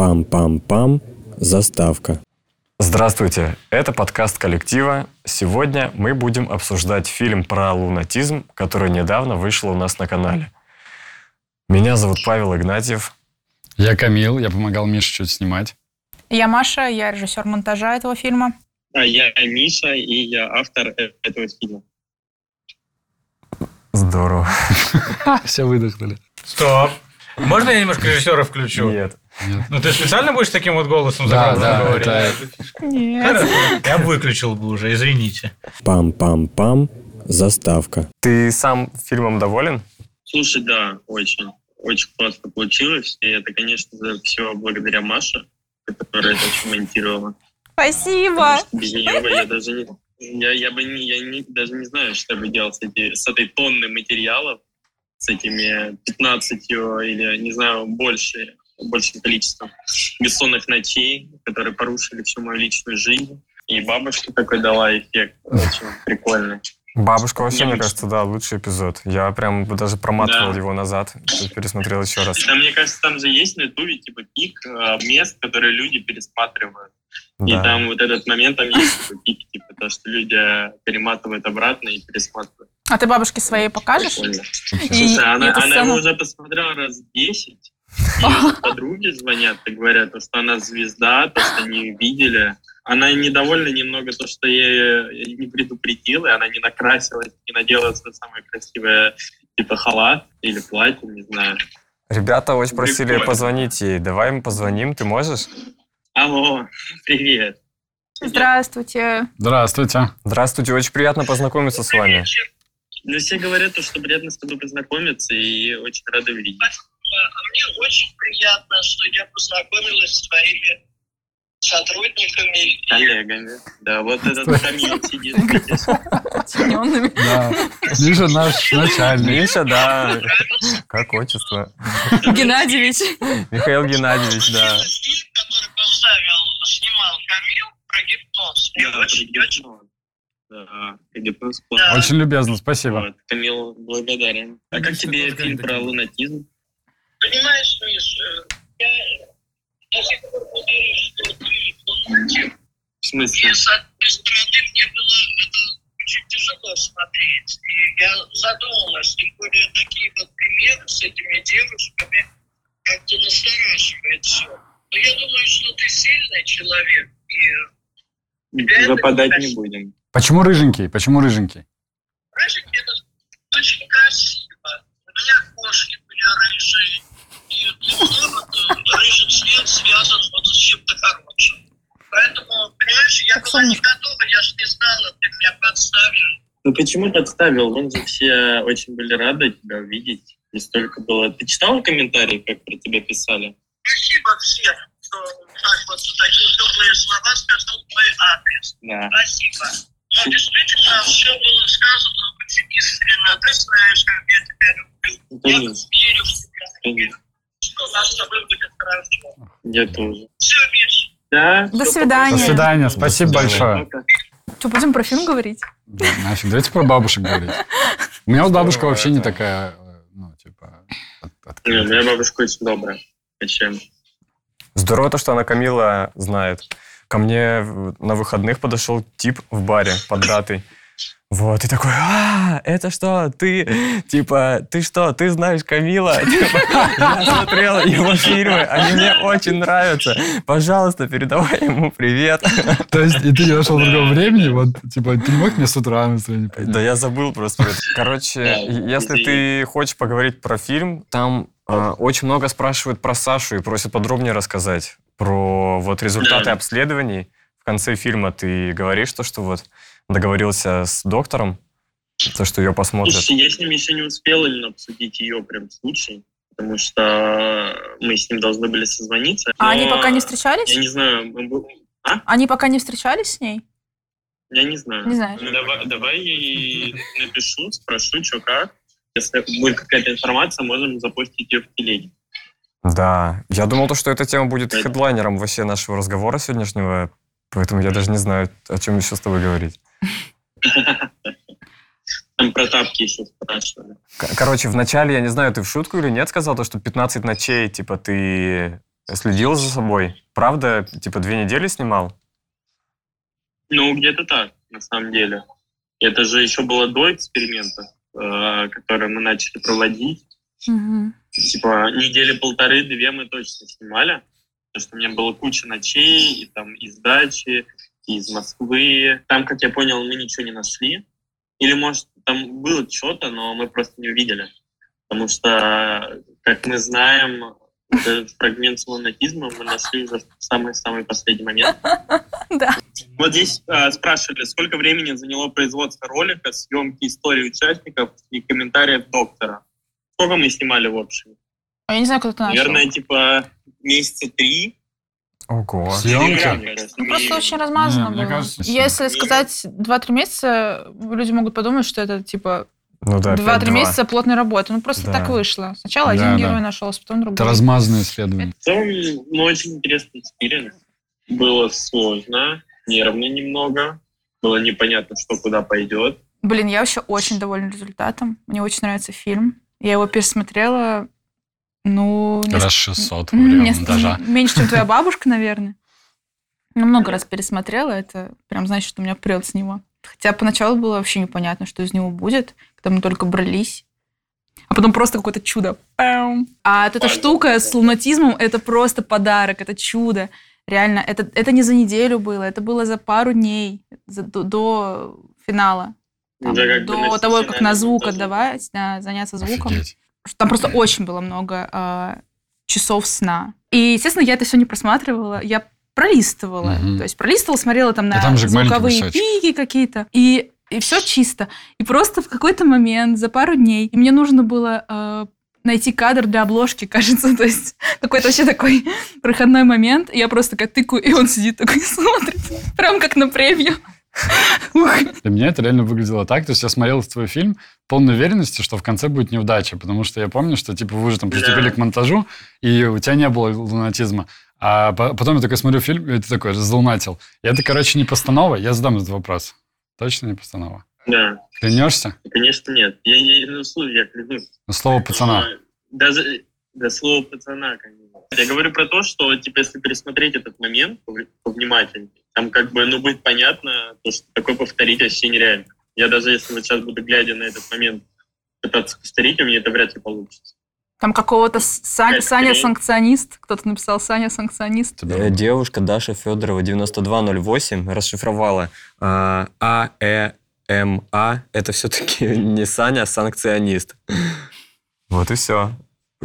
Пам-пам-пам. Заставка. Здравствуйте, это подкаст коллектива. Сегодня мы будем обсуждать фильм про лунатизм, который недавно вышел у нас на канале. Меня зовут Павел Игнатьев. Я Камил, я помогал Мише чуть снимать. Я Маша, я режиссер монтажа этого фильма. А я Миша, и я автор этого фильма. Здорово. Все выдохнули. Стоп. Можно я немножко режиссера включу? Нет. Ну ты специально будешь таким вот голосом за Да, да, говорить? это Нет. Хорошо. Я выключил бы уже, извините. Пам-пам-пам. Заставка. Ты сам фильмом доволен? Слушай, да, очень. Очень классно получилось. И это, конечно все благодаря Маше, которая это очень монтировала. Спасибо. Без нее бы я даже не... Я, я бы не, я не, даже не знаю, что я бы делал с, эти, с этой тонной материалов, с этими 15 или, не знаю, больше, большим количеством бессонных ночей, которые порушили всю мою личную жизнь. И бабушка такой дала эффект очень прикольный. Бабушка вообще, мне кажется, да, лучший эпизод. Я прям даже проматывал Да. его назад, пересмотрел еще раз. Да, мне кажется, там же есть на ютубе типа пик э, мест, которые люди пересматривают. И Да. там вот этот момент, там есть такой пик, типа то, что люди э, перематывают обратно и пересматривают. А ты бабушке своей покажешь? Прикольно. И- Слушай, и она, она сцену? его уже посмотрела раз 10. И подруги звонят и говорят, то, что она звезда, то, что они видели. Она недовольна немного то, что я ее не предупредил, и она не накрасилась, не надела свое самое красивое типа халат или платье, не знаю. Ребята очень просили Прикольно. позвонить ей. Давай им позвоним, ты можешь? Алло, привет. Здравствуйте. Здравствуйте. Здравствуйте, очень приятно познакомиться с вами. Ну, все говорят, то, что приятно с тобой познакомиться и очень рады видеть. А мне очень приятно, что я познакомилась с твоими сотрудниками. Коллегами. Да, вот этот Камил сидит. Подчиненными. Да. Миша наш начальник. Миша, да. Как отчество? Геннадьевич. Михаил Геннадьевич, да. Фильм, который поставил, снимал Камил про гипноз. Да, очень. Да, гипноз. Очень любезно, спасибо. Вот, Камил благодарен. А как тебе фильм про лунатизм? Понимаешь, Миш, э, я до сих пор не верю, что ты. В смысле? И, с одной стороны, мне было это очень тяжело смотреть. И я задумалась, тем более такие вот примеры с этими девушками, как-то настораживает все. Но я думаю, что ты сильный человек. И Западать не будем. Почему рыженький? Почему рыженький? рыжик это очень красиво. У меня кошки были рыжие. И для меня вот э, рыжий цвет связан вот с чем-то хорошим. Поэтому, понимаешь, я Как была не готова, я же не знала, ты меня подставишь. Ну почему подставил? Вон же все очень были рады тебя увидеть. И столько было. Ты читал комментарии, как про тебя писали? Спасибо всем, кто так вот такие теплые слова сказал в мой адрес. Да. Спасибо. Ну, действительно, все было сказано очень искренне. Ты знаешь, как я тебя люблю. Ну, Я верю в тебя. конечно. Что у нас с тобой будет хорошо. Я тоже. Все, Миш. Да. До свидания. До свидания, спасибо До свидания. большое. Что, будем про фильм говорить? Да, нафиг, давайте про бабушек говорить. У меня вот бабушка вообще не такая, ну, типа, от- Не, открытая. моя бабушка очень добрая. Зачем? Здорово то, что она Камила знает. Ко мне на выходных подошел тип в баре под датой. Вот, и такой, а, это что, ты, типа, ты что, ты знаешь Камила? Типа, Я смотрел его фильмы, они мне очень нравятся. Пожалуйста, передавай ему привет. То есть, и ты не нашел другого времени? Вот, типа, ты не мог мне с утра настроение? Да я забыл просто. Короче, если ты хочешь поговорить про фильм, там э, очень много спрашивают про Сашу и просят подробнее рассказать про вот результаты обследований. В конце фильма ты говоришь то, что вот договорился с доктором, то, что ее посмотрят. Я с ним еще не успел именно обсудить ее прям случай, потому что мы с ним должны были созвониться. А они пока не встречались? Я не знаю, бу- Они пока не встречались с ней? я не знаю. Не знаешь. Ну, давай, давай я ей напишу, спрошу, что как. Если будет какая-то информация, можем запустить ее в телеге. Да, я думал, то, что эта тема будет хедлайнером вообще нашего разговора сегодняшнего, поэтому я даже не знаю, о чем еще с тобой говорить. Там про тапки еще спрашивали. Короче, вначале, я не знаю, ты в шутку или нет сказал, то, что 15 ночей, типа, ты следил за собой. Правда, типа две недели снимал? Ну, где-то так, на самом деле. Это же еще было до эксперимента, э, который мы начали проводить. Мгм. Типа недели полторы-две мы точно снимали. Потому что у меня было куча ночей, и там и из Москвы. Там, как я понял, мы ничего не нашли. Или, может, там было что-то, но мы просто не увидели. Потому что, как мы знаем, этот фрагмент с лунатизмом мы нашли уже в самый-самый последний момент. Да. Вот здесь э, спрашивали, сколько времени заняло производство ролика, съемки истории участников и комментариев доктора. Сколько мы снимали в общем? А я не знаю, кто это начал. Наверное, типа месяца три. Ого. Съемки? Ну, просто минимум. очень размазано Не, мне было. кажется, Если нет. сказать 2-3 месяца, люди могут подумать, что это типа Ну да, 2-3 опять два. месяца плотной работы. Ну, просто Да. так вышло. Сначала Да, один да. герой нашелся, потом другой. Это размазанное исследование. В целом, ну, очень интересный experience. Было сложно, нервно немного. Было непонятно, что куда пойдет. Блин, я вообще очень довольна результатом. Мне очень нравится фильм. Я его пересмотрела, ну... неск- Раз 600 во время неск- монтажа. Меньше, чем твоя бабушка, наверное. Ну, много раз пересмотрела. Это прям значит, что меня прет с него. Хотя поначалу было вообще непонятно, что из него будет, когда мы только брались. А потом просто какое-то чудо. Пам. А вот эта штука с лунатизмом, это просто подарок, это чудо. Реально, это, это не за неделю было, это было за пару дней за- до, до финала. Там, бы до того, как на звук отдавать, да, заняться звуком. Офигеть. Там просто очень было много а, часов сна. И, естественно, я это все не просматривала, я пролистывала. Мгм. То есть пролистывала, смотрела там на там же звуковые пики какие-то. И, и все чисто. И просто в какой-то момент, за пару дней, и мне нужно было а, найти кадр для обложки, кажется. То есть какой-то вообще такой проходной момент. И я просто такая тыкаю, и он сидит такой смотрит. Прям как на премию. Для меня это реально выглядело так. То есть я смотрел твой фильм полной уверенности, что в конце будет неудача. Потому что я помню, что типа вы уже там приступили Да. к монтажу, и у тебя не было лунатизма. А по- потом я такой смотрю фильм, и ты такой залунатил. И это, короче, не постанова. Я задам этот вопрос. Точно не постанова. Да, Клянешься? конечно, нет. Я, я, ну, слушай, я клянусь. Ну, слово пацана. Даже до слова пацана, конечно. Я говорю про то, что, типа, если пересмотреть этот момент повнимательнее, там как бы, ну, будет понятно, то, что такое повторить вообще нереально. Я даже если вот сейчас буду, глядя на этот момент, пытаться повторить, у меня это вряд ли получится. Там какого-то с- Саня, санкционист. Кто-то написал Саня санкционист. Э, Девушка Даша Федорова 9208 расшифровала а, А, Э, М, А. Это все-таки не Саня, а санкционист. Вот и все.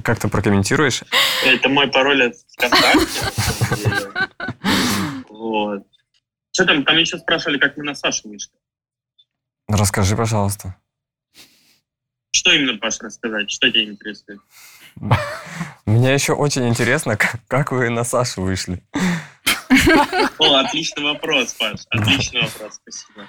Как ты прокомментируешь? Это мой пароль от ВКонтакте. Вот. Что там, там еще спрашивали, как мы на Сашу вышли. Расскажи, пожалуйста. Что именно, Паш, рассказать? Что тебя интересует? Мне еще очень интересно, как, вы на Сашу вышли. О, отличный вопрос, Паш. Отличный вопрос, спасибо.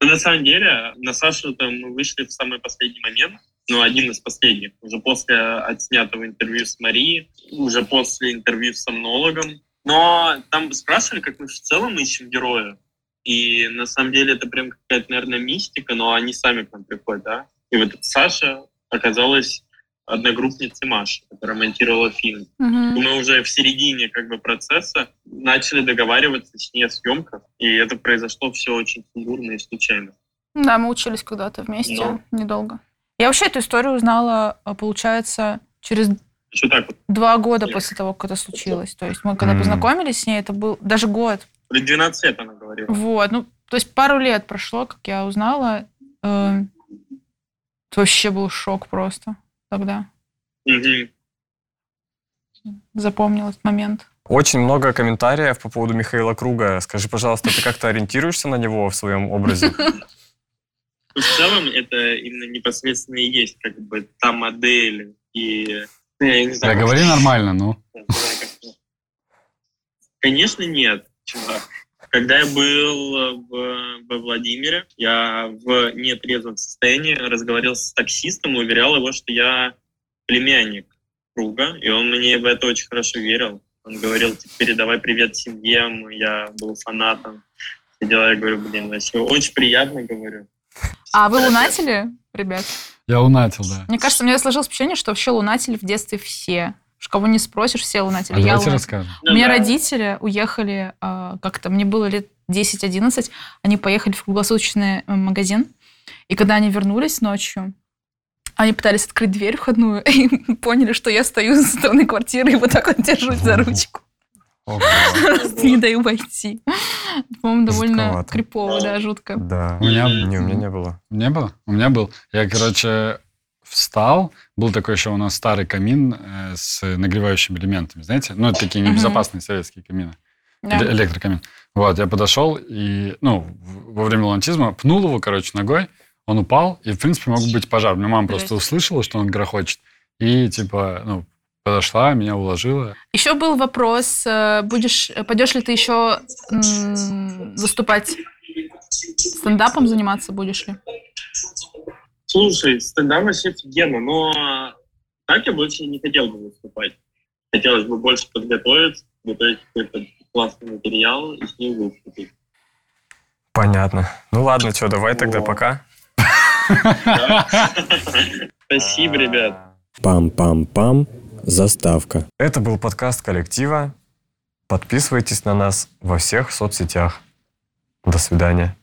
Ну, на самом деле, на Сашу там мы вышли в самый последний момент, ну, один из последних, уже после отснятого интервью с Марией, уже после интервью с сомнологом. Но там спрашивали, как мы в целом ищем героя. И на самом деле это прям какая-то, наверное, мистика, но они сами к нам приходят, да. И вот Саша оказалась одногруппницей Маши, которая монтировала фильм. Мгм. Мы уже в середине как бы процесса начали договариваться с ней о съемках, и это произошло все очень сумбурно и случайно. Да, мы учились когда-то вместе, Ну. недолго. Я вообще эту историю узнала, а, получается, через Что так вот? два года Нет. после того, как это случилось. То есть мы когда М. познакомились с ней, это был даже год. При 12 лет она говорила. Вот, ну, то есть пару лет прошло, как я узнала. Э, это вообще был шок просто тогда. Мгм. Запомнил этот момент. Очень много комментариев по поводу Михаила Круга. Скажи, пожалуйста, ты как-то ориентируешься на него в своем образе? Ну, В целом это именно непосредственно и есть как бы та модель и... Я не Да, знаю, говори нормально, ну. Конечно, нет, чувак. Когда я был в, во Владимире, я в нетрезвом состоянии разговаривал с таксистом и уверял его, что я племянник круга, и он мне в это очень хорошо верил. Он говорил, типа, передавай привет семье, я был фанатом. Все дела, я говорю, блин, вообще очень приятно, говорю. А вы лунатели, ребят? Я лунатил, да. Мне кажется, у меня сложилось впечатление, что вообще лунатели в детстве все. Уж кого не спросишь, все лунатели. А Я давайте расскажем. У меня Ну да. родители уехали а, как-то, мне было лет 10-11, они поехали в круглосуточный э, магазин, и когда они вернулись ночью, они пытались открыть дверь входную и поняли, что я стою со стороны квартиры и вот так вот держусь за ручку. Просто не даю войти. По-моему, довольно крипово, да, жутко. Да. У меня- Не, у меня не было. Не было? У меня был. Я, короче, встал. Был такой еще у нас старый камин э, с нагревающими элементами, знаете? Ну, это такие небезопасные советские камины. Да. Электрокамин. Вот, я подошел и, ну, во время лунатизма пнул его, короче, ногой. Он упал, и, в принципе, мог быть пожар. Мне мама просто услышала, что он грохочет. И, типа, ну, подошла, меня уложила. Еще был вопрос, э, будешь, пойдешь ли ты еще м, выступать стендапом заниматься будешь ли? Слушай, стендап вообще офигенно, но так я больше не хотел бы выступать. Хотелось бы больше подготовиться, готовить какой-то классный материал и с ним выступить. Понятно. Ну ладно, что, давай тогда Вот. пока. Спасибо, ребят. Пам-пам-пам. Заставка. Это был подкаст коллектива. Подписывайтесь на нас во всех соцсетях. До свидания.